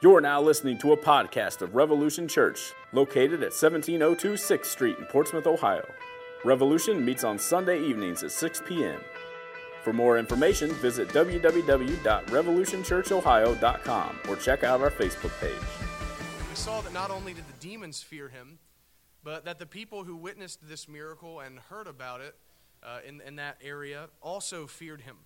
You're now listening to a podcast of Revolution Church, located at 1702 6th Street in Portsmouth, Ohio. Revolution meets on Sunday evenings at 6 p.m. For more information, visit www.revolutionchurchohio.com or check out our Facebook page. We saw that not only did the demons fear him, but that the people who witnessed this miracle and heard about it uh, in, in that area also feared him.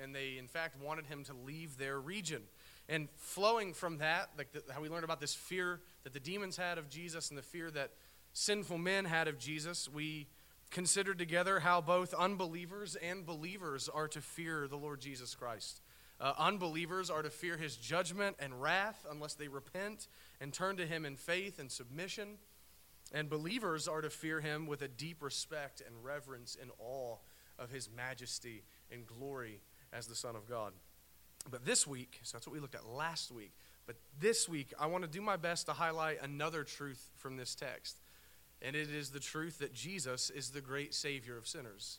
And they, in fact, wanted him to leave their region. And flowing from that, like the, how we learned about this fear that the demons had of Jesus and the fear that sinful men had of Jesus, we considered together how both unbelievers and believers are to fear the Lord Jesus Christ. Uh, unbelievers are to fear his judgment and wrath unless they repent and turn to him in faith and submission. And believers are to fear him with a deep respect and reverence and awe of his majesty and glory as the Son of God. But this week, so that's what we looked at last week, but this week, I want to do my best to highlight another truth from this text. And it is the truth that Jesus is the great Savior of sinners,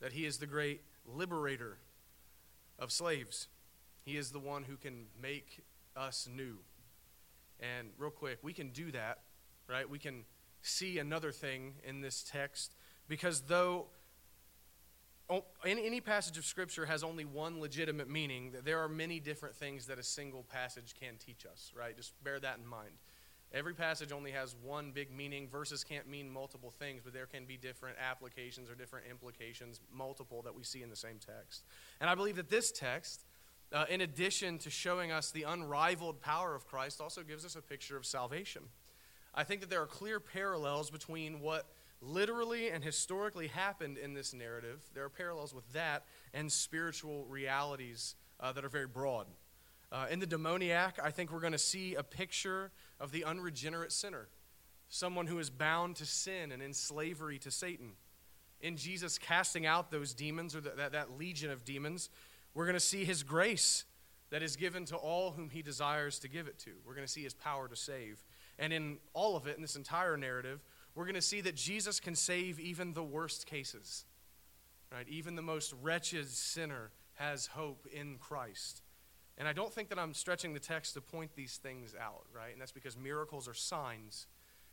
that He is the great liberator of slaves. He is the one who can make us new. And real quick, we can do that, right? We can see another thing in this text because though any passage of Scripture has only one legitimate meaning. There are many different things that a single passage can teach us, right? Just bear that in mind. Every passage only has one big meaning. Verses can't mean multiple things, but there can be different applications or different implications, multiple, that we see in the same text. And I believe that this text, uh, in addition to showing us the unrivaled power of Christ, also gives us a picture of salvation. I think that there are clear parallels between what literally and historically happened in this narrative. There are parallels with that and spiritual realities uh, that are very broad. Uh, in the demoniac, I think we're going to see a picture of the unregenerate sinner, someone who is bound to sin and in slavery to Satan. In Jesus casting out those demons, or that, that legion of demons, we're going to see his grace that is given to all whom he desires to give it to. We're going to see his power to save. And in all of it, in this entire narrative, we're going to see that Jesus can save even the worst cases. Right? Even the most wretched sinner has hope in Christ. And I don't think that I'm stretching the text to point these things out, right? And that's because miracles are signs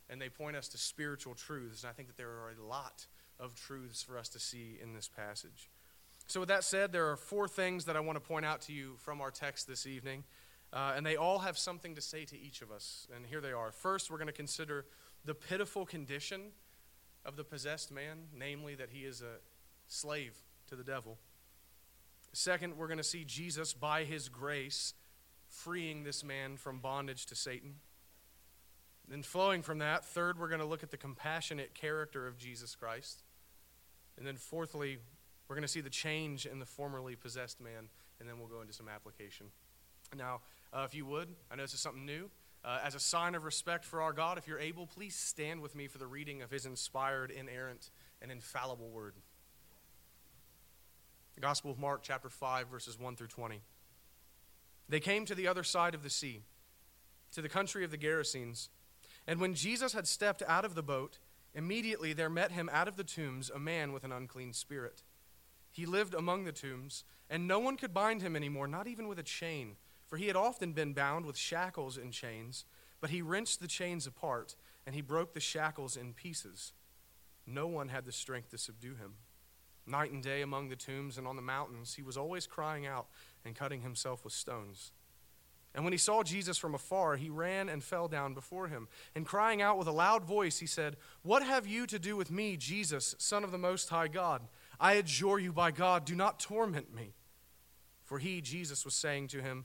and they point us to spiritual truths. And I think that there are a lot of truths for us to see in this passage. So, with that said, there are four things that I want to point out to you from our text this evening. Uh, and they all have something to say to each of us. And here they are. First, we're going to consider the pitiful condition of the possessed man, namely that he is a slave to the devil. Second, we're going to see Jesus, by his grace, freeing this man from bondage to Satan. Then, flowing from that, third, we're going to look at the compassionate character of Jesus Christ. And then, fourthly, we're going to see the change in the formerly possessed man, and then we'll go into some application. Now, uh, if you would, I know this is something new. Uh, as a sign of respect for our God, if you're able, please stand with me for the reading of his inspired, inerrant, and infallible word. The Gospel of Mark, chapter 5, verses 1 through 20. They came to the other side of the sea, to the country of the Gerasenes. And when Jesus had stepped out of the boat, immediately there met him out of the tombs a man with an unclean spirit. He lived among the tombs, and no one could bind him anymore, not even with a chain for he had often been bound with shackles and chains, but he wrenched the chains apart, and he broke the shackles in pieces. No one had the strength to subdue him. Night and day among the tombs and on the mountains, he was always crying out and cutting himself with stones. And when he saw Jesus from afar, he ran and fell down before him. And crying out with a loud voice, he said, What have you to do with me, Jesus, Son of the Most High God? I adjure you by God, do not torment me. For he, Jesus, was saying to him,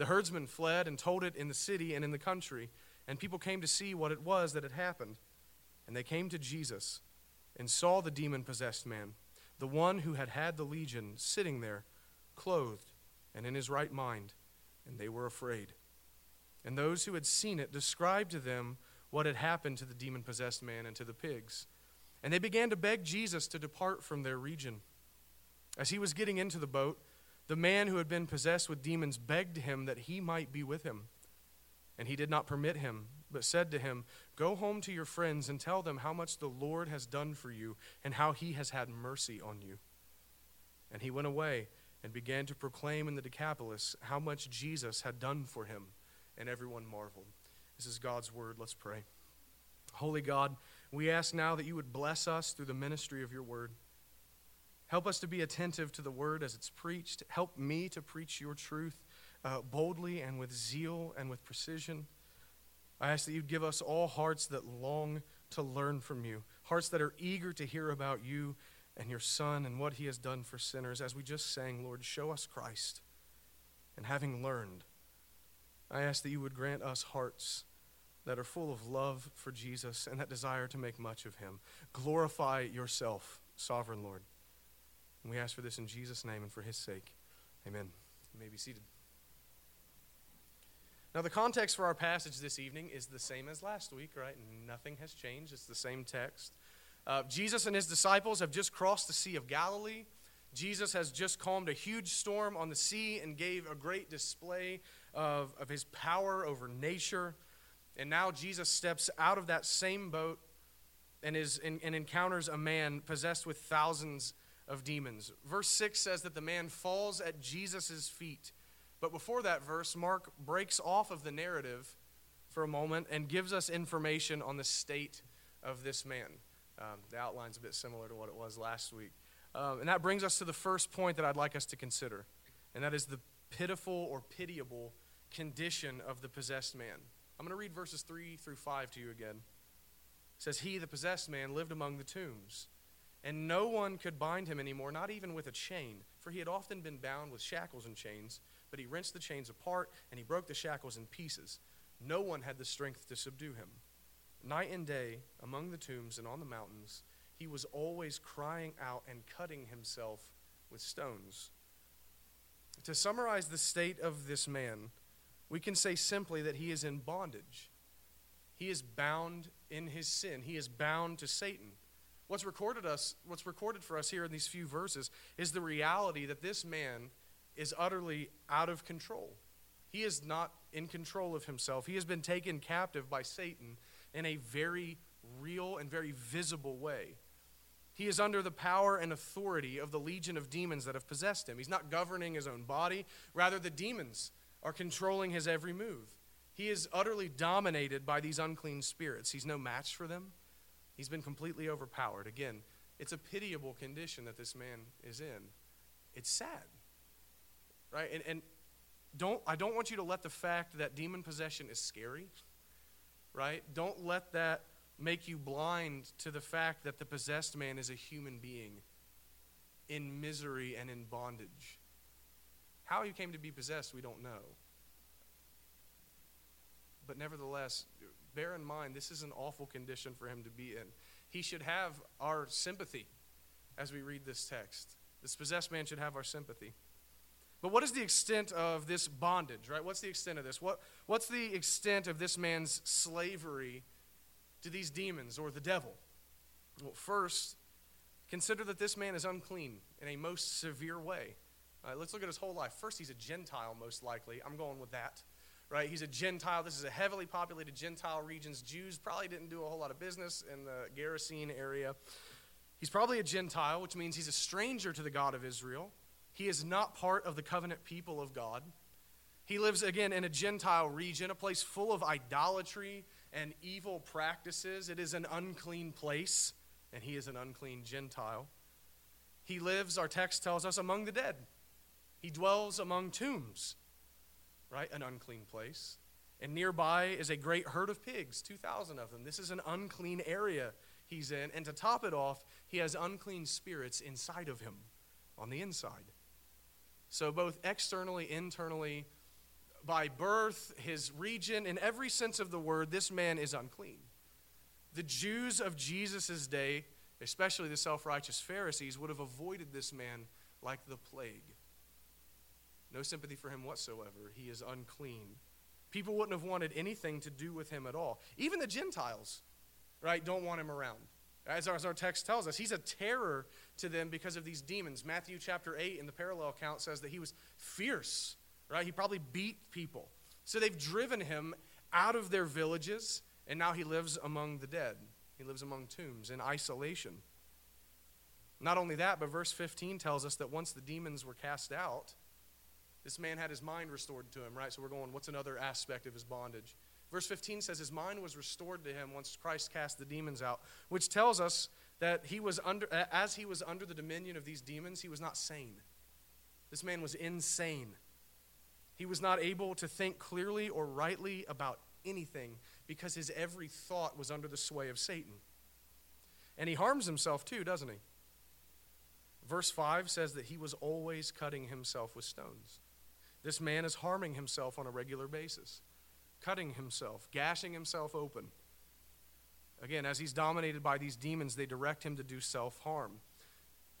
The herdsmen fled and told it in the city and in the country, and people came to see what it was that had happened. And they came to Jesus and saw the demon possessed man, the one who had had the legion, sitting there, clothed and in his right mind, and they were afraid. And those who had seen it described to them what had happened to the demon possessed man and to the pigs. And they began to beg Jesus to depart from their region. As he was getting into the boat, the man who had been possessed with demons begged him that he might be with him. And he did not permit him, but said to him, Go home to your friends and tell them how much the Lord has done for you and how he has had mercy on you. And he went away and began to proclaim in the Decapolis how much Jesus had done for him, and everyone marveled. This is God's word. Let's pray. Holy God, we ask now that you would bless us through the ministry of your word. Help us to be attentive to the word as it's preached. Help me to preach your truth uh, boldly and with zeal and with precision. I ask that you'd give us all hearts that long to learn from you, hearts that are eager to hear about you and your Son and what he has done for sinners. As we just sang, Lord, show us Christ. And having learned, I ask that you would grant us hearts that are full of love for Jesus and that desire to make much of him. Glorify yourself, sovereign Lord. And we ask for this in Jesus' name and for his sake. Amen. You may be seated. Now, the context for our passage this evening is the same as last week, right? Nothing has changed. It's the same text. Uh, Jesus and his disciples have just crossed the Sea of Galilee. Jesus has just calmed a huge storm on the sea and gave a great display of, of his power over nature. And now Jesus steps out of that same boat and, is, and, and encounters a man possessed with thousands of demons. Verse 6 says that the man falls at Jesus' feet. But before that verse, Mark breaks off of the narrative for a moment and gives us information on the state of this man. Um, the outline's a bit similar to what it was last week. Um, and that brings us to the first point that I'd like us to consider, and that is the pitiful or pitiable condition of the possessed man. I'm going to read verses 3 through 5 to you again. It says, He, the possessed man, lived among the tombs, and no one could bind him anymore, not even with a chain, for he had often been bound with shackles and chains, but he wrenched the chains apart, and he broke the shackles in pieces. No one had the strength to subdue him. Night and day, among the tombs and on the mountains, he was always crying out and cutting himself with stones. To summarize the state of this man, we can say simply that he is in bondage. He is bound in his sin. He is bound to Satan. What's recorded us, what's recorded for us here in these few verses is the reality that this man is utterly out of control. He is not in control of himself. He has been taken captive by Satan in a very real and very visible way. He is under the power and authority of the legion of demons that have possessed him. He's not governing his own body, rather, the demons are controlling his every move. He is utterly dominated by these unclean spirits. He's no match for them. He's been completely overpowered. Again, it's a pitiable condition that this man is in. It's sad. Right? And, and don't, I don't want you to let the fact that demon possession is scary right? Don't let that make you blind to the fact that the possessed man is a human being in misery and in bondage. How he came to be possessed, we don't know. But nevertheless, bear in mind, this is an awful condition for him to be in. He should have our sympathy as we read this text. This possessed man should have our sympathy. But what is the extent of this bondage, right? What's the extent of this? What, what's the extent of this man's slavery to these demons or the devil? Well, first, consider that this man is unclean in a most severe way. Right, let's look at his whole life. First, he's a Gentile, most likely. I'm going with that. Right? He's a Gentile. This is a heavily populated Gentile regions. Jews probably didn't do a whole lot of business in the Gerasene area. He's probably a Gentile, which means he's a stranger to the God of Israel. He is not part of the covenant people of God. He lives again in a Gentile region, a place full of idolatry and evil practices. It is an unclean place, and he is an unclean Gentile. He lives, our text tells us, among the dead. He dwells among tombs, right? An unclean place. And nearby is a great herd of pigs, 2,000 of them. This is an unclean area he's in. And to top it off, he has unclean spirits inside of him, on the inside. So, both externally, internally, by birth, his region, in every sense of the word, this man is unclean. The Jews of Jesus' day, especially the self righteous Pharisees, would have avoided this man like the plague. No sympathy for him whatsoever. He is unclean. People wouldn't have wanted anything to do with him at all. Even the Gentiles, right, don't want him around. As our, as our text tells us, he's a terror to them because of these demons. Matthew chapter 8 in the parallel account says that he was fierce, right? He probably beat people. So they've driven him out of their villages, and now he lives among the dead. He lives among tombs in isolation. Not only that, but verse 15 tells us that once the demons were cast out, this man had his mind restored to him, right? So we're going, what's another aspect of his bondage? Verse 15 says his mind was restored to him once Christ cast the demons out, which tells us that he was under, as he was under the dominion of these demons, he was not sane. This man was insane. He was not able to think clearly or rightly about anything because his every thought was under the sway of Satan. And he harms himself too, doesn't he? Verse 5 says that he was always cutting himself with stones. This man is harming himself on a regular basis cutting himself, gashing himself open. Again, as he's dominated by these demons, they direct him to do self harm.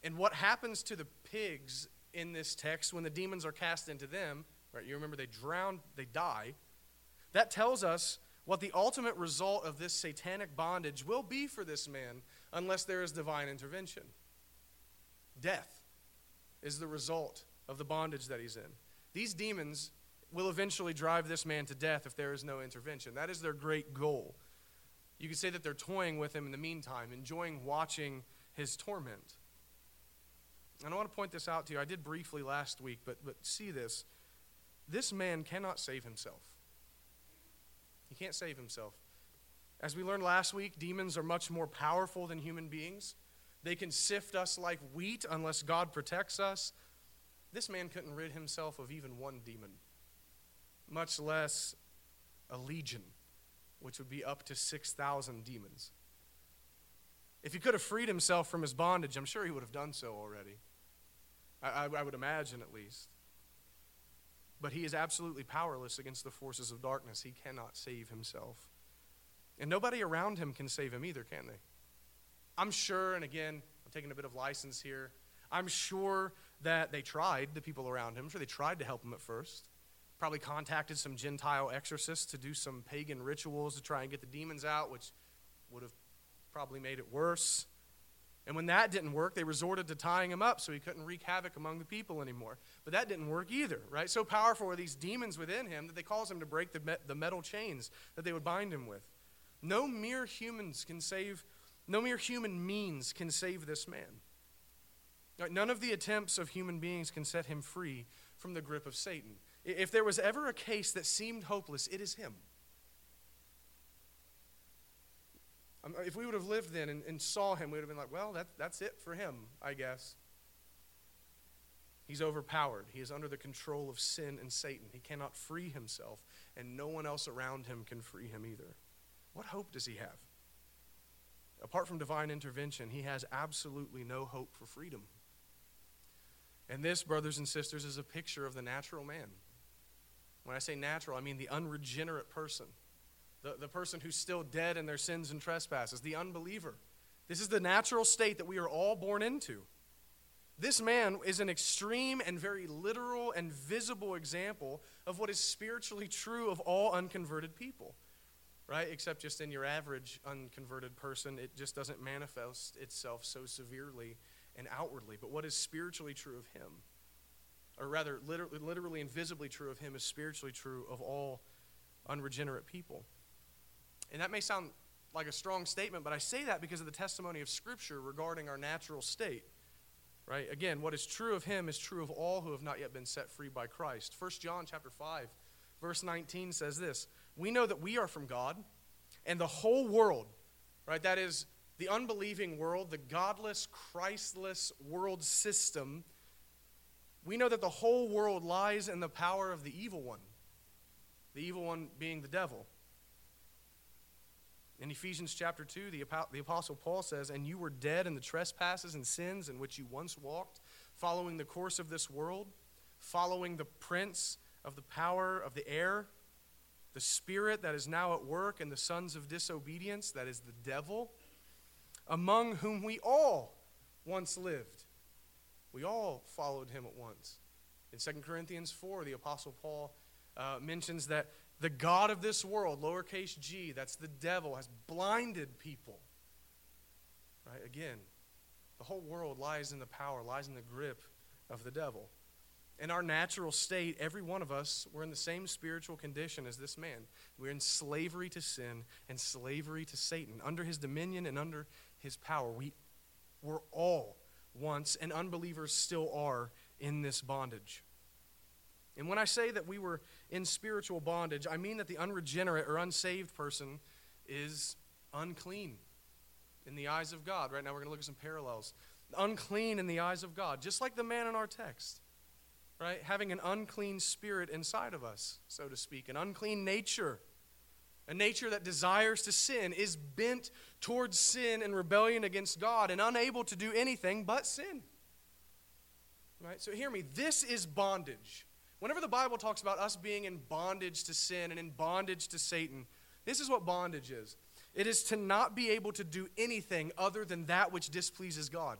And what happens to the pigs in this text when the demons are cast into them, right? You remember they drown, they die. That tells us what the ultimate result of this satanic bondage will be for this man unless there is divine intervention. Death is the result of the bondage that he's in. These demons will eventually drive this man to death if there is no intervention. That is their great goal. You could say that they're toying with him in the meantime, enjoying watching his torment. And I want to point this out to you. I did briefly last week, but, but see this. This man cannot save himself. He can't save himself. As we learned last week, demons are much more powerful than human beings. They can sift us like wheat unless God protects us. This man couldn't rid himself of even one demon much less a legion, which would be up to 6,000 demons. If he could have freed himself from his bondage, I'm sure he would have done so already. I, I, I, would imagine, at least. But he is absolutely powerless against the forces of darkness. He cannot save himself. And nobody around him can save him either, can they? I'm sure, and again, I'm taking a bit of license here. I'm sure that they tried, the people around him. I'm sure they tried to help him at first probably contacted some Gentile exorcists to do some pagan rituals to try and get the demons out, which would have probably made it worse. And when that didn't work, they resorted to tying him up so he couldn't wreak havoc among the people anymore. But that didn't work either, right? So powerful were these demons within him that they caused him to break the, the metal chains that they would bind him with. No mere humans can save, no mere human means can save this man. None of the attempts of human beings can set him free from the grip of Satan. If there was ever a case that seemed hopeless, it is him. Um, if we would have lived then and, and saw him, we would have been like, well, that, that's it for him, I guess. He's overpowered. He is under the control of sin and Satan. He cannot free himself, and no one else around him can free him either. What hope does he have? Apart from divine intervention, he has absolutely no hope for freedom. And this, brothers and sisters, is a picture of the natural man. When I say natural, I mean the unregenerate person, the, the person who's still dead in their sins and trespasses, the unbeliever. This is the natural state that we are all born into. This man is an extreme and very literal and visible example of what is spiritually true of all unconverted people, right? Except just in your average unconverted person, it just doesn't manifest itself so severely and outwardly. But what is spiritually true of him? or rather, literally, literally and visibly true of him, is spiritually true of all unregenerate people. And that may sound like a strong statement, but I say that because of the testimony of Scripture regarding our natural state. Right? Again, what is true of him is true of all who have not yet been set free by Christ. 1 John chapter 5, verse 19 says this We know that we are from God, and the whole world, right? That is the unbelieving world, the godless, Christless world system we know that the whole world lies in the power of the evil one, the evil one being the devil. In Ephesians chapter 2, the, the Apostle Paul says, And you were dead in the trespasses and sins in which you once walked, following the course of this world, following the prince of the power of the air, the spirit that is now at work in the sons of disobedience, that is the devil, among whom we all once lived we all followed him at once. In 2 Corinthians 4, the Apostle Paul uh, mentions that The God of this world, lowercase g, that's the devil, has blinded people. Right? Again, the whole world lies in the power, lies in the grip of the devil. In our natural state, every one of us, we're in the same spiritual condition as this man. We're in slavery to sin and slavery to Satan, under his dominion and under his power. We were all once, and unbelievers still are, in this bondage. And when I say that we were in spiritual bondage, I mean that the unregenerate or unsaved person is unclean in the eyes of God. Right now, we're going to look at some parallels. Unclean in the eyes of God, just like the man in our text, right? Having an unclean spirit inside of us, so to speak, an unclean nature. A nature that desires to sin, is bent towards sin and rebellion against God, and unable to do anything but sin. Right? So, hear me. This is bondage. Whenever the Bible talks about us being in bondage to sin and in bondage to Satan, this is what bondage is it is to not be able to do anything other than that which displeases God.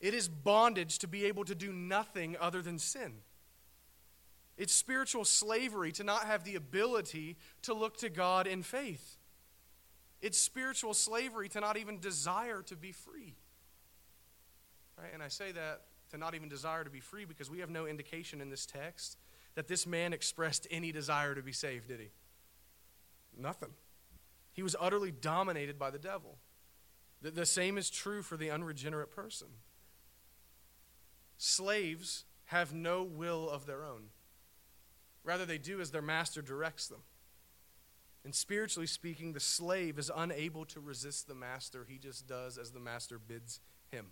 It is bondage to be able to do nothing other than sin. It's spiritual slavery to not have the ability to look to God in faith. It's spiritual slavery to not even desire to be free. Right? And I say that to not even desire to be free because we have no indication in this text that this man expressed any desire to be saved, did he? Nothing. He was utterly dominated by the devil. The, the same is true for the unregenerate person. Slaves have no will of their own. Rather, they do as their master directs them. And spiritually speaking, the slave is unable to resist the master. He just does as the master bids him.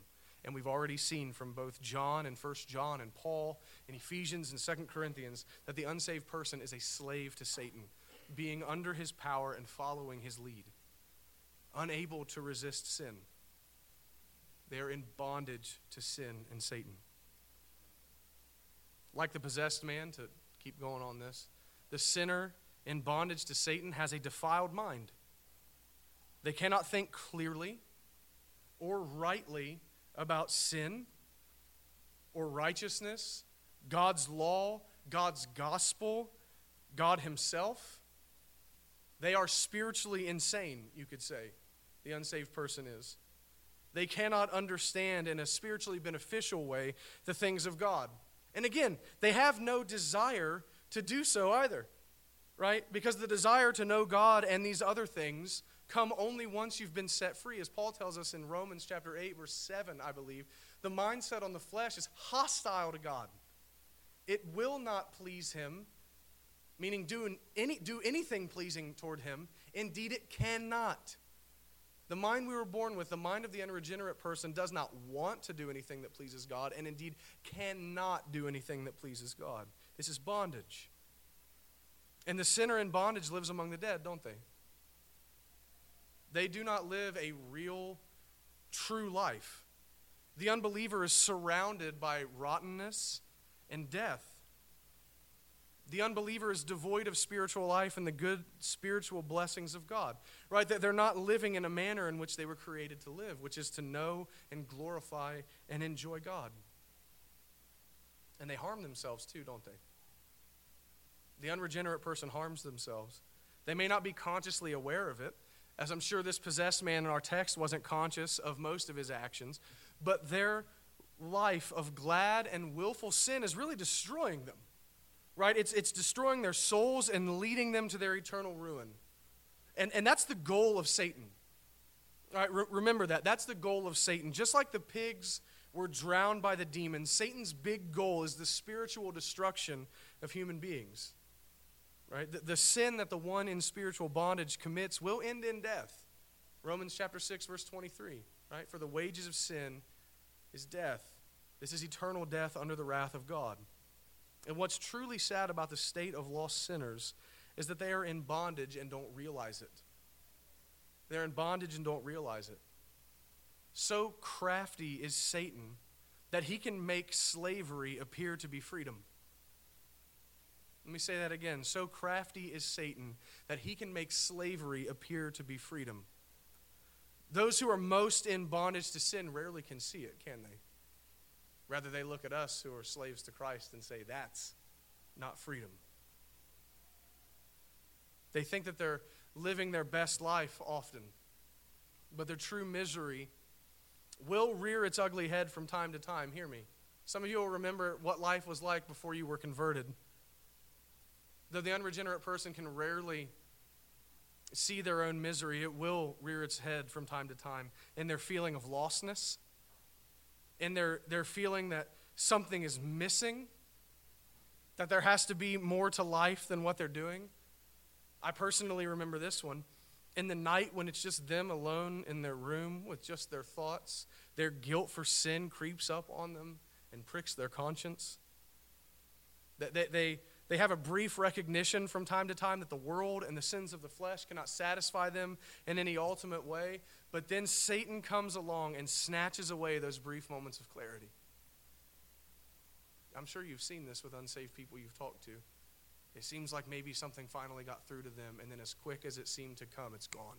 And we've already seen from both John and 1 John and Paul and Ephesians and 2 Corinthians that the unsaved person is a slave to Satan, being under his power and following his lead, unable to resist sin. They are in bondage to sin and Satan. Like the possessed man, to keep going on this, the sinner in bondage to Satan has a defiled mind. They cannot think clearly or rightly about sin or righteousness, God's law, God's gospel, God Himself. They are spiritually insane, you could say, the unsaved person is. They cannot understand in a spiritually beneficial way the things of God. And again, they have no desire to do so either, right? Because the desire to know God and these other things come only once you've been set free. As Paul tells us in Romans chapter 8, verse 7, I believe, the mindset on the flesh is hostile to God. It will not please him, meaning do, any, do anything pleasing toward him. Indeed, it cannot. The mind we were born with, the mind of the unregenerate person, does not want to do anything that pleases God, and indeed cannot do anything that pleases God. This is bondage. And the sinner in bondage lives among the dead, don't they? They do not live a real, true life. The unbeliever is surrounded by rottenness and death. The unbeliever is devoid of spiritual life and the good spiritual blessings of God. Right? That they're not living in a manner in which they were created to live, which is to know and glorify and enjoy God. And they harm themselves too, don't they? The unregenerate person harms themselves. They may not be consciously aware of it, as I'm sure this possessed man in our text wasn't conscious of most of his actions, but their life of glad and willful sin is really destroying them. Right? It's, it's destroying their souls and leading them to their eternal ruin. And, and that's the goal of Satan. All right, re- remember that. That's the goal of Satan. Just like the pigs were drowned by the demons, Satan's big goal is the spiritual destruction of human beings. Right? The, the sin that the one in spiritual bondage commits will end in death. Romans chapter 6, verse 23. Right? For the wages of sin is death. This is eternal death under the wrath of God. And what's truly sad about the state of lost sinners is that they are in bondage and don't realize it. They're in bondage and don't realize it. So crafty is Satan that he can make slavery appear to be freedom. Let me say that again. So crafty is Satan that he can make slavery appear to be freedom. Those who are most in bondage to sin rarely can see it, can they? Rather, they look at us who are slaves to Christ and say, that's not freedom. They think that they're living their best life often, but their true misery will rear its ugly head from time to time. Hear me. Some of you will remember what life was like before you were converted. Though the unregenerate person can rarely see their own misery, it will rear its head from time to time in their feeling of lostness, in their, their feeling that something is missing, that there has to be more to life than what they're doing. I personally remember this one. In the night when it's just them alone in their room with just their thoughts, their guilt for sin creeps up on them and pricks their conscience. They, they, they have a brief recognition from time to time that the world and the sins of the flesh cannot satisfy them in any ultimate way, but then Satan comes along and snatches away those brief moments of clarity. I'm sure you've seen this with unsaved people you've talked to. It seems like maybe something finally got through to them, and then as quick as it seemed to come, it's gone.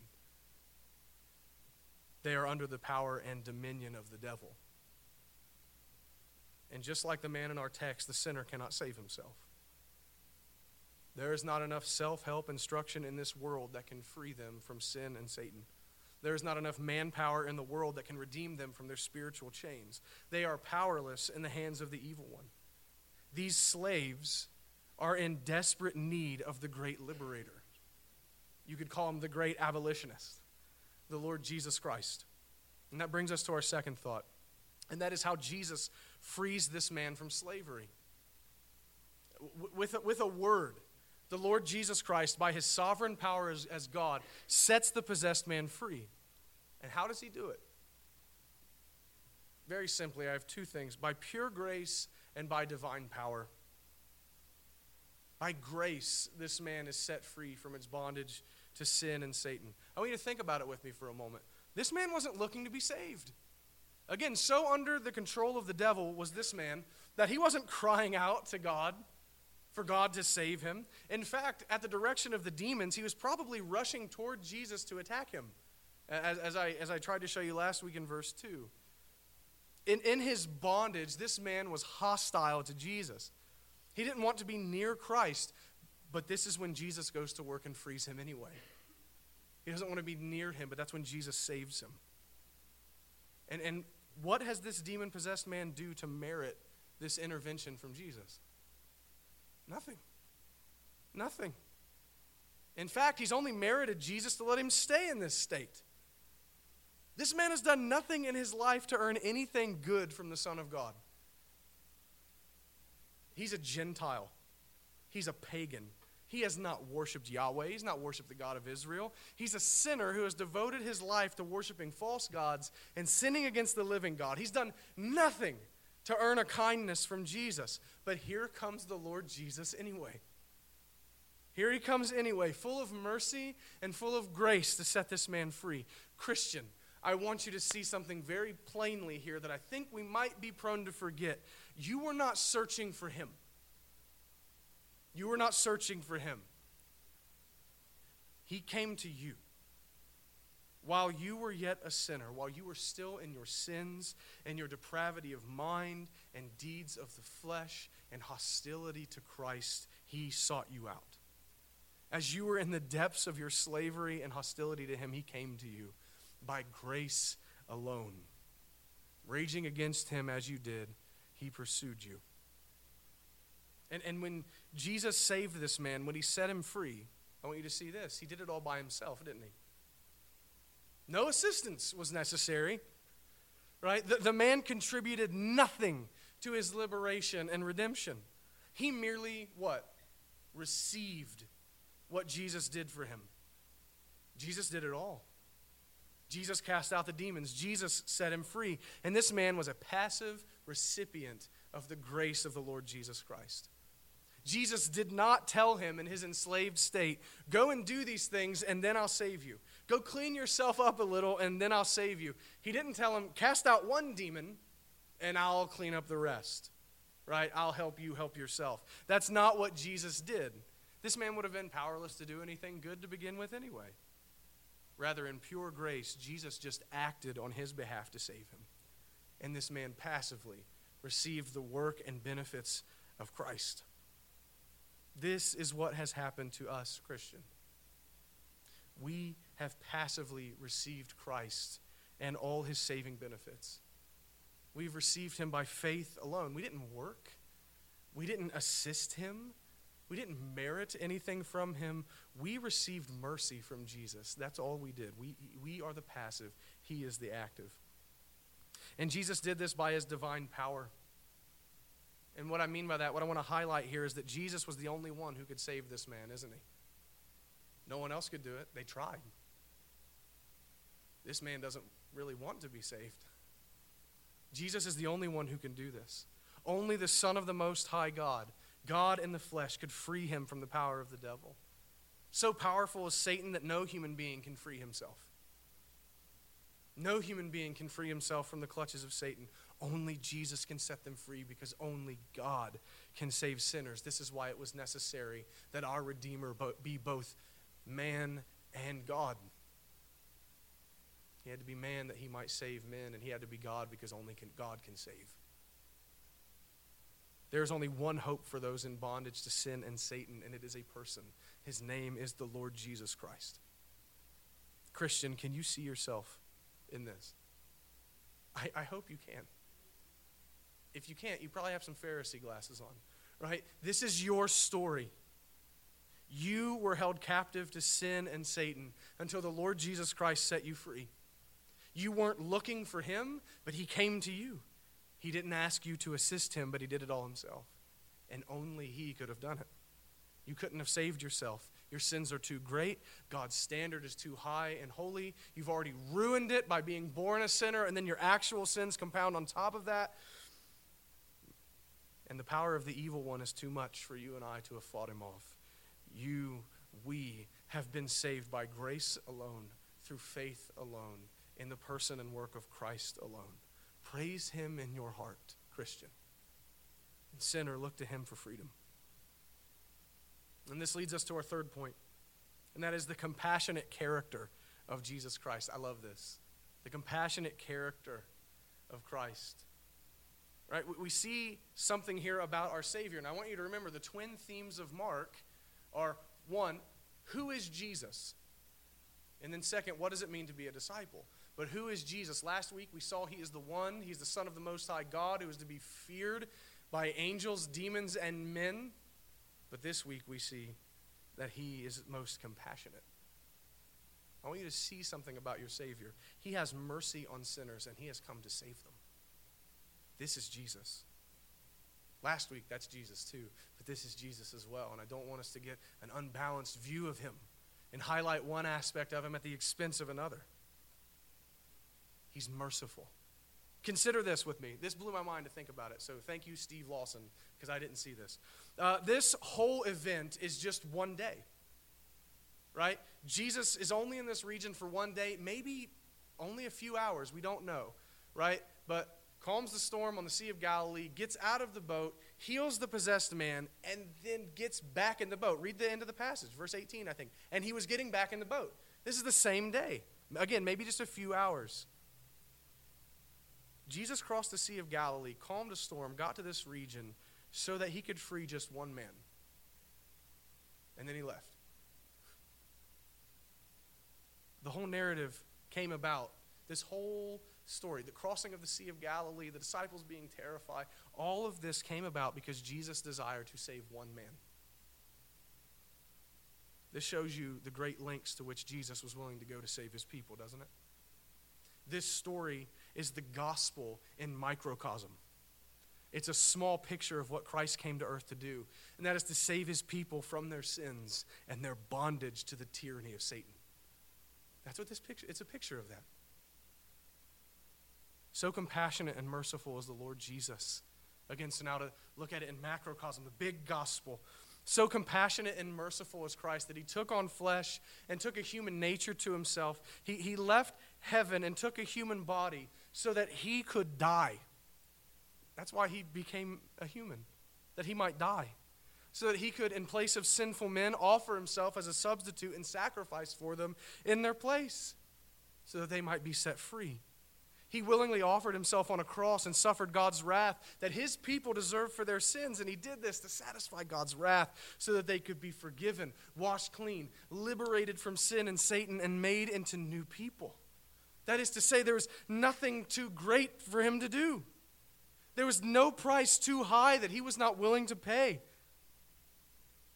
They are under the power and dominion of the devil. And just like the man in our text, the sinner cannot save himself. There is not enough self help instruction in this world that can free them from sin and Satan. There is not enough manpower in the world that can redeem them from their spiritual chains. They are powerless in the hands of the evil one. These slaves are in desperate need of the great liberator. You could call him the great abolitionist, the Lord Jesus Christ. And that brings us to our second thought, and that is how Jesus frees this man from slavery. With a, with a word, the Lord Jesus Christ, by his sovereign power as, as God, sets the possessed man free. And how does he do it? Very simply, I have two things by pure grace and by divine power. By grace, this man is set free from its bondage to sin and Satan. I want you to think about it with me for a moment. This man wasn't looking to be saved. Again, so under the control of the devil was this man that he wasn't crying out to God for God to save him. In fact, at the direction of the demons, he was probably rushing toward Jesus to attack him, as, as, I, as I tried to show you last week in verse 2. In, in his bondage, this man was hostile to Jesus. He didn't want to be near Christ, but this is when Jesus goes to work and frees him anyway. He doesn't want to be near him, but that's when Jesus saves him. And, and what has this demon possessed man do to merit this intervention from Jesus? Nothing. Nothing. In fact, he's only merited Jesus to let him stay in this state. This man has done nothing in his life to earn anything good from the Son of God. He's a Gentile, he's a pagan. He has not worshiped Yahweh. He's not worshiped the God of Israel. He's a sinner who has devoted his life to worshiping false gods and sinning against the living God. He's done nothing to earn a kindness from Jesus. But here comes the Lord Jesus anyway. Here he comes anyway, full of mercy and full of grace to set this man free. Christian, I want you to see something very plainly here that I think we might be prone to forget. You were not searching for him. You were not searching for him. He came to you. While you were yet a sinner, while you were still in your sins and your depravity of mind and deeds of the flesh and hostility to Christ, he sought you out. As you were in the depths of your slavery and hostility to him, he came to you by grace alone. Raging against him as you did, he pursued you. And, and when Jesus saved this man, when he set him free, I want you to see this. He did it all by himself, didn't he? No assistance was necessary, right? The, the man contributed nothing to his liberation and redemption. He merely, what? Received what Jesus did for him. Jesus did it all. Jesus cast out the demons. Jesus set him free. And this man was a passive recipient of the grace of the Lord Jesus Christ. Jesus did not tell him in his enslaved state, Go and do these things, and then I'll save you. Go clean yourself up a little, and then I'll save you. He didn't tell him, Cast out one demon, and I'll clean up the rest. Right? I'll help you help yourself. That's not what Jesus did. This man would have been powerless to do anything good to begin with anyway. Rather, in pure grace, Jesus just acted on his behalf to save him. And this man passively received the work and benefits of Christ. This is what has happened to us, Christian. We have passively received Christ and all his saving benefits. We've received him by faith alone. We didn't work, we didn't assist him, we didn't merit anything from him. We received mercy from Jesus. That's all we did. We, we are the passive, he is the active. And Jesus did this by his divine power. And what I mean by that, what I want to highlight here is that Jesus was the only one who could save this man, isn't he? No one else could do it. They tried. This man doesn't really want to be saved. Jesus is the only one who can do this. Only the Son of the Most High God, God in the flesh, could free him from the power of the devil. So powerful is Satan that no human being can free himself. No human being can free himself from the clutches of Satan. Only Jesus can set them free because only God can save sinners. This is why it was necessary that our Redeemer be both man and God. He had to be man that he might save men, and he had to be God because only can, God can save. There is only one hope for those in bondage to sin and Satan, and it is a person. His name is the Lord Jesus Christ. Christian, can you see yourself in this? I, I hope you can. If you can't, you probably have some Pharisee glasses on, right? This is your story. You were held captive to sin and Satan until the Lord Jesus Christ set you free. You weren't looking for him, but he came to you. He didn't ask you to assist him, but he did it all himself. And only he could have done it. You couldn't have saved yourself. Your sins are too great. God's standard is too high and holy. You've already ruined it by being born a sinner, and then your actual sins compound on top of that. And the power of the evil one is too much for you and I to have fought him off. You, we, have been saved by grace alone, through faith alone, in the person and work of Christ alone. Praise him in your heart, Christian. And sinner, look to him for freedom. And this leads us to our third point, and that is the compassionate character of Jesus Christ. I love this. The compassionate character of Christ. Right? We see something here about our Savior, and I want you to remember the twin themes of Mark are one, who is Jesus? And then, second, what does it mean to be a disciple? But who is Jesus? Last week we saw he is the one, he's the Son of the Most High God who is to be feared by angels, demons, and men. But this week we see that he is most compassionate. I want you to see something about your Savior. He has mercy on sinners, and he has come to save them. This is Jesus. Last week, that's Jesus too, but this is Jesus as well. And I don't want us to get an unbalanced view of him and highlight one aspect of him at the expense of another. He's merciful. Consider this with me. This blew my mind to think about it. So thank you, Steve Lawson, because I didn't see this. Uh, this whole event is just one day, right? Jesus is only in this region for one day, maybe only a few hours. We don't know, right? But calms the storm on the Sea of Galilee, gets out of the boat, heals the possessed man, and then gets back in the boat. Read the end of the passage, verse 18, I think. And he was getting back in the boat. This is the same day. Again, maybe just a few hours. Jesus crossed the Sea of Galilee, calmed a storm, got to this region so that he could free just one man. And then he left. The whole narrative came about. This whole story, the crossing of the Sea of Galilee, the disciples being terrified, all of this came about because Jesus desired to save one man. This shows you the great lengths to which Jesus was willing to go to save his people, doesn't it? This story is the gospel in microcosm. It's a small picture of what Christ came to earth to do, and that is to save his people from their sins and their bondage to the tyranny of Satan. That's what this picture it's a picture of that. So compassionate and merciful is the Lord Jesus. Again, so now to look at it in macrocosm, the big gospel. So compassionate and merciful is Christ that he took on flesh and took a human nature to himself. He, he left heaven and took a human body so that he could die. That's why he became a human, that he might die. So that he could, in place of sinful men, offer himself as a substitute and sacrifice for them in their place, so that they might be set free. He willingly offered himself on a cross and suffered God's wrath that his people deserved for their sins. And he did this to satisfy God's wrath so that they could be forgiven, washed clean, liberated from sin and Satan, and made into new people. That is to say, there was nothing too great for him to do. There was no price too high that he was not willing to pay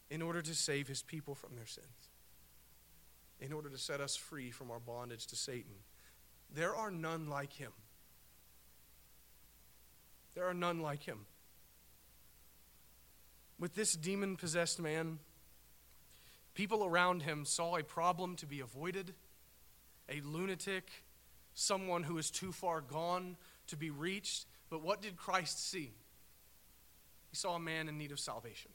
in order to save his people from their sins, in order to set us free from our bondage to Satan. There are none like him. There are none like him. With this demon possessed man, people around him saw a problem to be avoided, a lunatic, someone who is too far gone to be reached. But what did Christ see? He saw a man in need of salvation.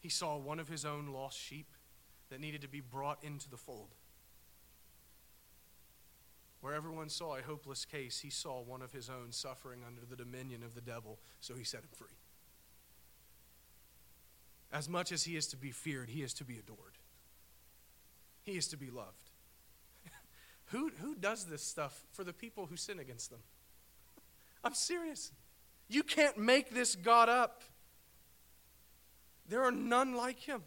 He saw one of his own lost sheep that needed to be brought into the fold. Where everyone saw a hopeless case, he saw one of his own suffering under the dominion of the devil, so he set him free. As much as he is to be feared, he is to be adored. He is to be loved. who, who does this stuff for the people who sin against them? I'm serious. You can't make this God up. There are none like him.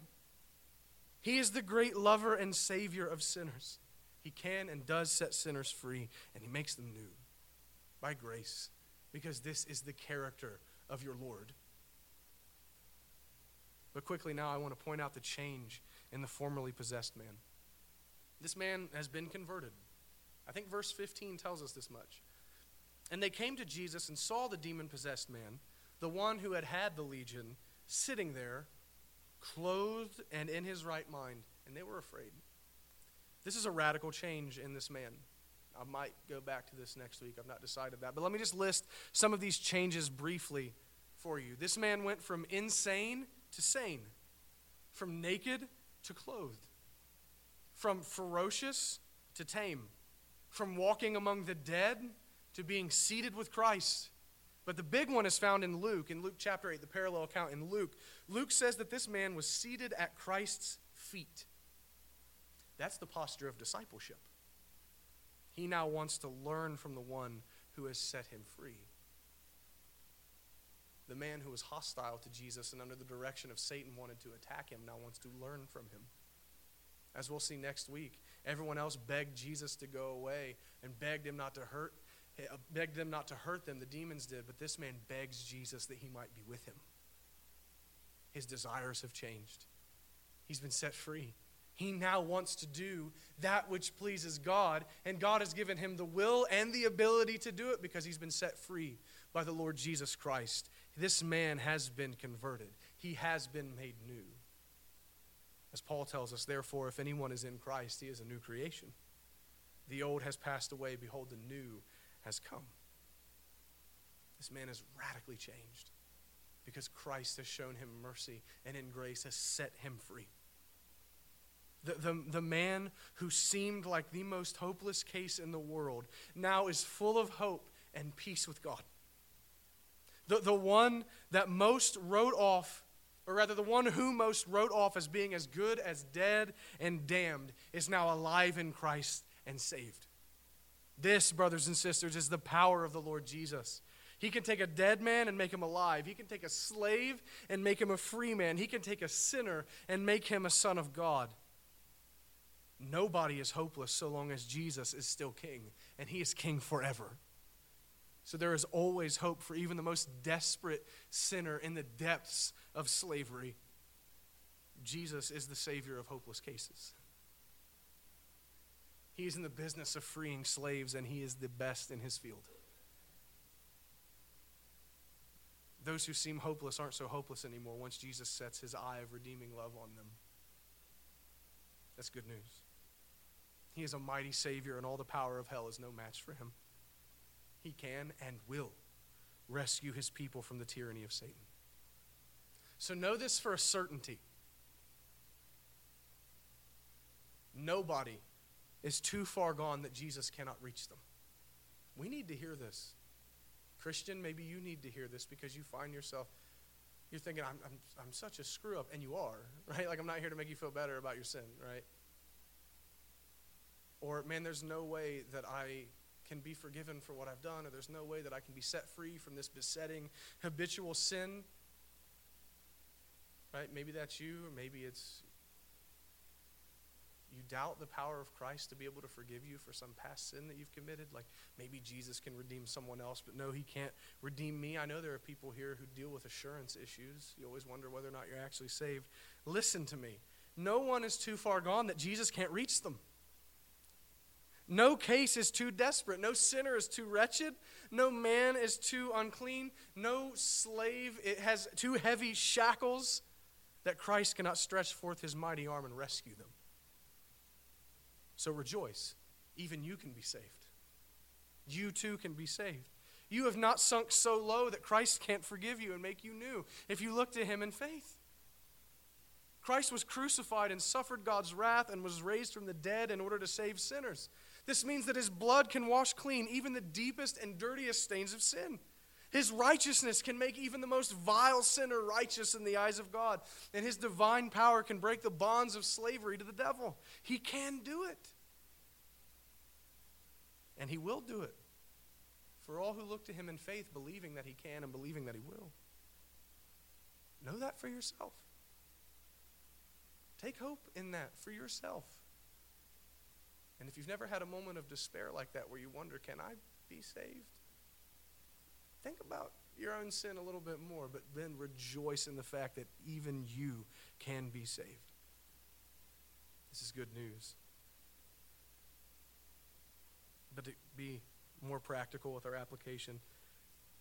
He is the great lover and savior of sinners. He can and does set sinners free, and He makes them new by grace, because this is the character of your Lord. But quickly now, I want to point out the change in the formerly possessed man. This man has been converted. I think verse 15 tells us this much. And they came to Jesus and saw the demon possessed man, the one who had had the legion, sitting there, clothed and in his right mind, and they were afraid. This is a radical change in this man. I might go back to this next week. I've not decided that. But let me just list some of these changes briefly for you. This man went from insane to sane, from naked to clothed, from ferocious to tame, from walking among the dead to being seated with Christ. But the big one is found in Luke, in Luke chapter 8, the parallel account in Luke. Luke says that this man was seated at Christ's feet. That's the posture of discipleship. He now wants to learn from the one who has set him free. The man who was hostile to Jesus and under the direction of Satan wanted to attack him now wants to learn from him. As we'll see next week, everyone else begged Jesus to go away and begged him not to hurt uh, begged them not to hurt them the demons did but this man begs Jesus that he might be with him. His desires have changed. He's been set free. He now wants to do that which pleases God, and God has given him the will and the ability to do it because he's been set free by the Lord Jesus Christ. This man has been converted, he has been made new. As Paul tells us, therefore, if anyone is in Christ, he is a new creation. The old has passed away, behold, the new has come. This man is radically changed because Christ has shown him mercy and in grace has set him free. The, the, the man who seemed like the most hopeless case in the world now is full of hope and peace with God. The, the one that most wrote off, or rather, the one who most wrote off as being as good as dead and damned, is now alive in Christ and saved. This, brothers and sisters, is the power of the Lord Jesus. He can take a dead man and make him alive. He can take a slave and make him a free man. He can take a sinner and make him a son of God. Nobody is hopeless so long as Jesus is still king, and he is king forever. So there is always hope for even the most desperate sinner in the depths of slavery. Jesus is the Savior of hopeless cases. He is in the business of freeing slaves, and he is the best in his field. Those who seem hopeless aren't so hopeless anymore once Jesus sets his eye of redeeming love on them. That's good news. He is a mighty Savior, and all the power of hell is no match for him. He can and will rescue his people from the tyranny of Satan. So know this for a certainty. Nobody is too far gone that Jesus cannot reach them. We need to hear this. Christian, maybe you need to hear this because you find yourself, you're thinking, I'm, I'm, I'm such a screw up, and you are, right? Like, I'm not here to make you feel better about your sin, right? Or, man, there's no way that I can be forgiven for what I've done, or there's no way that I can be set free from this besetting habitual sin. Right? Maybe that's you, or maybe it's you doubt the power of Christ to be able to forgive you for some past sin that you've committed. Like maybe Jesus can redeem someone else, but no, he can't redeem me. I know there are people here who deal with assurance issues. You always wonder whether or not you're actually saved. Listen to me. No one is too far gone that Jesus can't reach them. No case is too desperate. No sinner is too wretched. No man is too unclean. No slave it has too heavy shackles that Christ cannot stretch forth his mighty arm and rescue them. So rejoice. Even you can be saved. You too can be saved. You have not sunk so low that Christ can't forgive you and make you new if you look to him in faith. Christ was crucified and suffered God's wrath and was raised from the dead in order to save sinners. This means that his blood can wash clean even the deepest and dirtiest stains of sin. His righteousness can make even the most vile sinner righteous in the eyes of God. And his divine power can break the bonds of slavery to the devil. He can do it. And he will do it for all who look to him in faith, believing that he can and believing that he will. Know that for yourself. Take hope in that for yourself. And if you've never had a moment of despair like that where you wonder, can I be saved? Think about your own sin a little bit more, but then rejoice in the fact that even you can be saved. This is good news. But to be more practical with our application,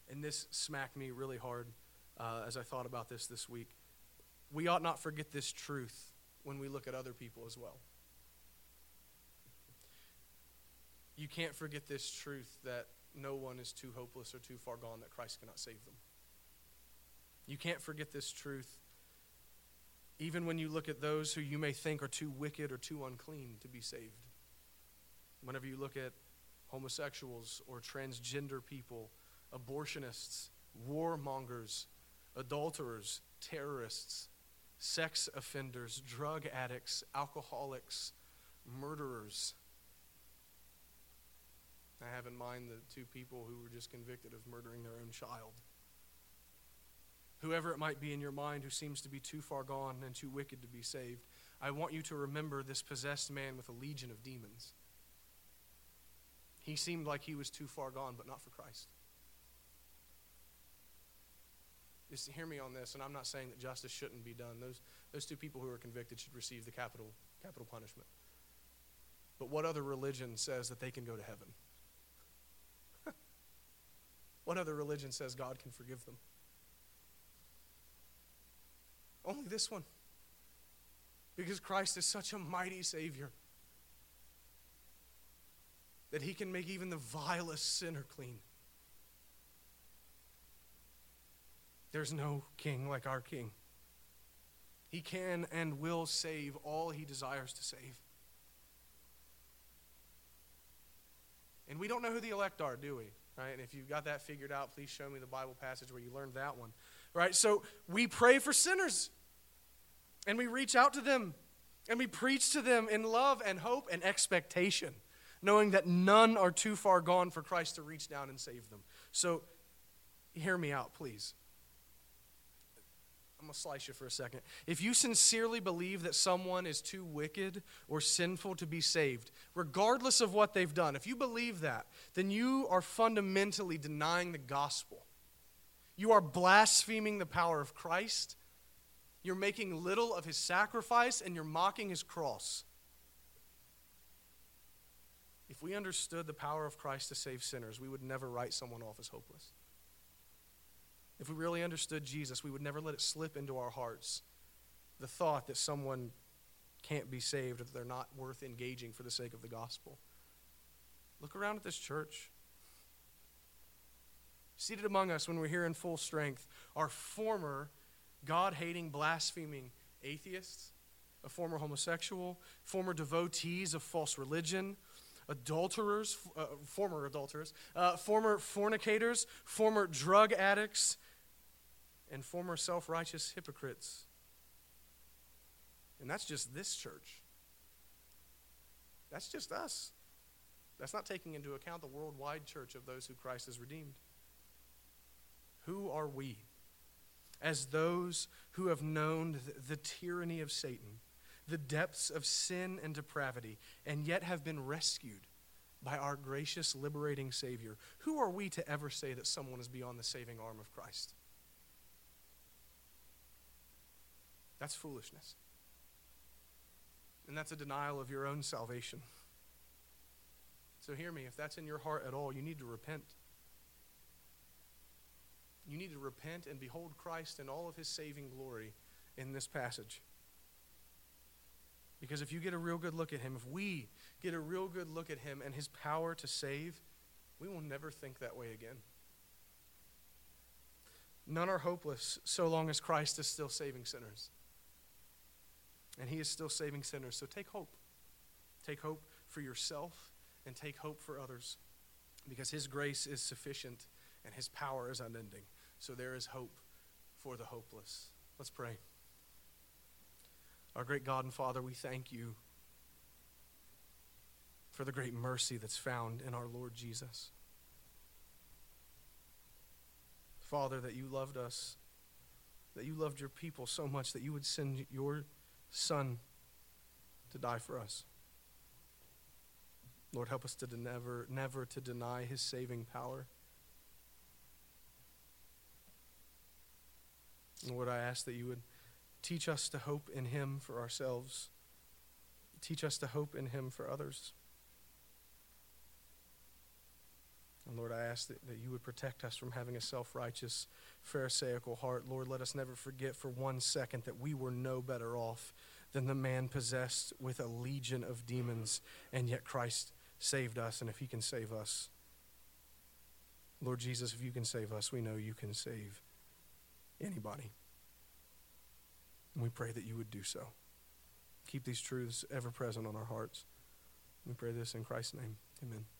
and this smacked me really hard uh, as I thought about this this week. We ought not forget this truth when we look at other people as well. You can't forget this truth that no one is too hopeless or too far gone that Christ cannot save them. You can't forget this truth even when you look at those who you may think are too wicked or too unclean to be saved. Whenever you look at homosexuals or transgender people, abortionists, warmongers, adulterers, terrorists, sex offenders, drug addicts, alcoholics, murderers, I have in mind the two people who were just convicted of murdering their own child. Whoever it might be in your mind who seems to be too far gone and too wicked to be saved, I want you to remember this possessed man with a legion of demons. He seemed like he was too far gone, but not for Christ. Just hear me on this, and I'm not saying that justice shouldn't be done. Those, those two people who are convicted should receive the capital, capital punishment. But what other religion says that they can go to heaven? What other religion says God can forgive them? Only this one. Because Christ is such a mighty Savior that he can make even the vilest sinner clean. There's no king like our king. He can and will save all he desires to save. And we don't know who the elect are, do we? Right? And if you've got that figured out, please show me the Bible passage where you learned that one, right? So we pray for sinners, and we reach out to them, and we preach to them in love and hope and expectation, knowing that none are too far gone for Christ to reach down and save them. So hear me out, please. I'm going to slice you for a second. If you sincerely believe that someone is too wicked or sinful to be saved, regardless of what they've done, if you believe that, then you are fundamentally denying the gospel. You are blaspheming the power of Christ. You're making little of his sacrifice and you're mocking his cross. If we understood the power of Christ to save sinners, we would never write someone off as hopeless. If we really understood Jesus, we would never let it slip into our hearts the thought that someone can't be saved that they're not worth engaging for the sake of the gospel. Look around at this church. Seated among us when we're here in full strength are former God hating, blaspheming atheists, a former homosexual, former devotees of false religion, adulterers, uh, former adulterers, uh, former fornicators, former drug addicts, and former self righteous hypocrites. And that's just this church. That's just us. That's not taking into account the worldwide church of those who Christ has redeemed. Who are we? As those who have known the, the tyranny of Satan, the depths of sin and depravity, and yet have been rescued by our gracious, liberating Savior, who are we to ever say that someone is beyond the saving arm of Christ? That's foolishness. And that's a denial of your own salvation. So hear me, if that's in your heart at all, you need to repent. You need to repent and behold Christ in all of his saving glory in this passage. Because if you get a real good look at him, if we get a real good look at him and his power to save, we will never think that way again. None are hopeless so long as Christ is still saving sinners. And he is still saving sinners. So take hope. Take hope for yourself and take hope for others because his grace is sufficient and his power is unending. So there is hope for the hopeless. Let's pray. Our great God and Father, we thank you for the great mercy that's found in our Lord Jesus. Father, that you loved us, that you loved your people so much that you would send your Son to die for us. Lord, help us to never, never to deny his saving power. Lord, I ask that you would Teach us to hope in Him for ourselves. Teach us to hope in Him for others. And Lord, I ask that, that you would protect us from having a self righteous, Pharisaical heart. Lord, let us never forget for one second that we were no better off than the man possessed with a legion of demons, and yet Christ saved us. And if He can save us, Lord Jesus, if you can save us, we know you can save anybody. And we pray that you would do so. Keep these truths ever present on our hearts. We pray this in Christ's name. Amen.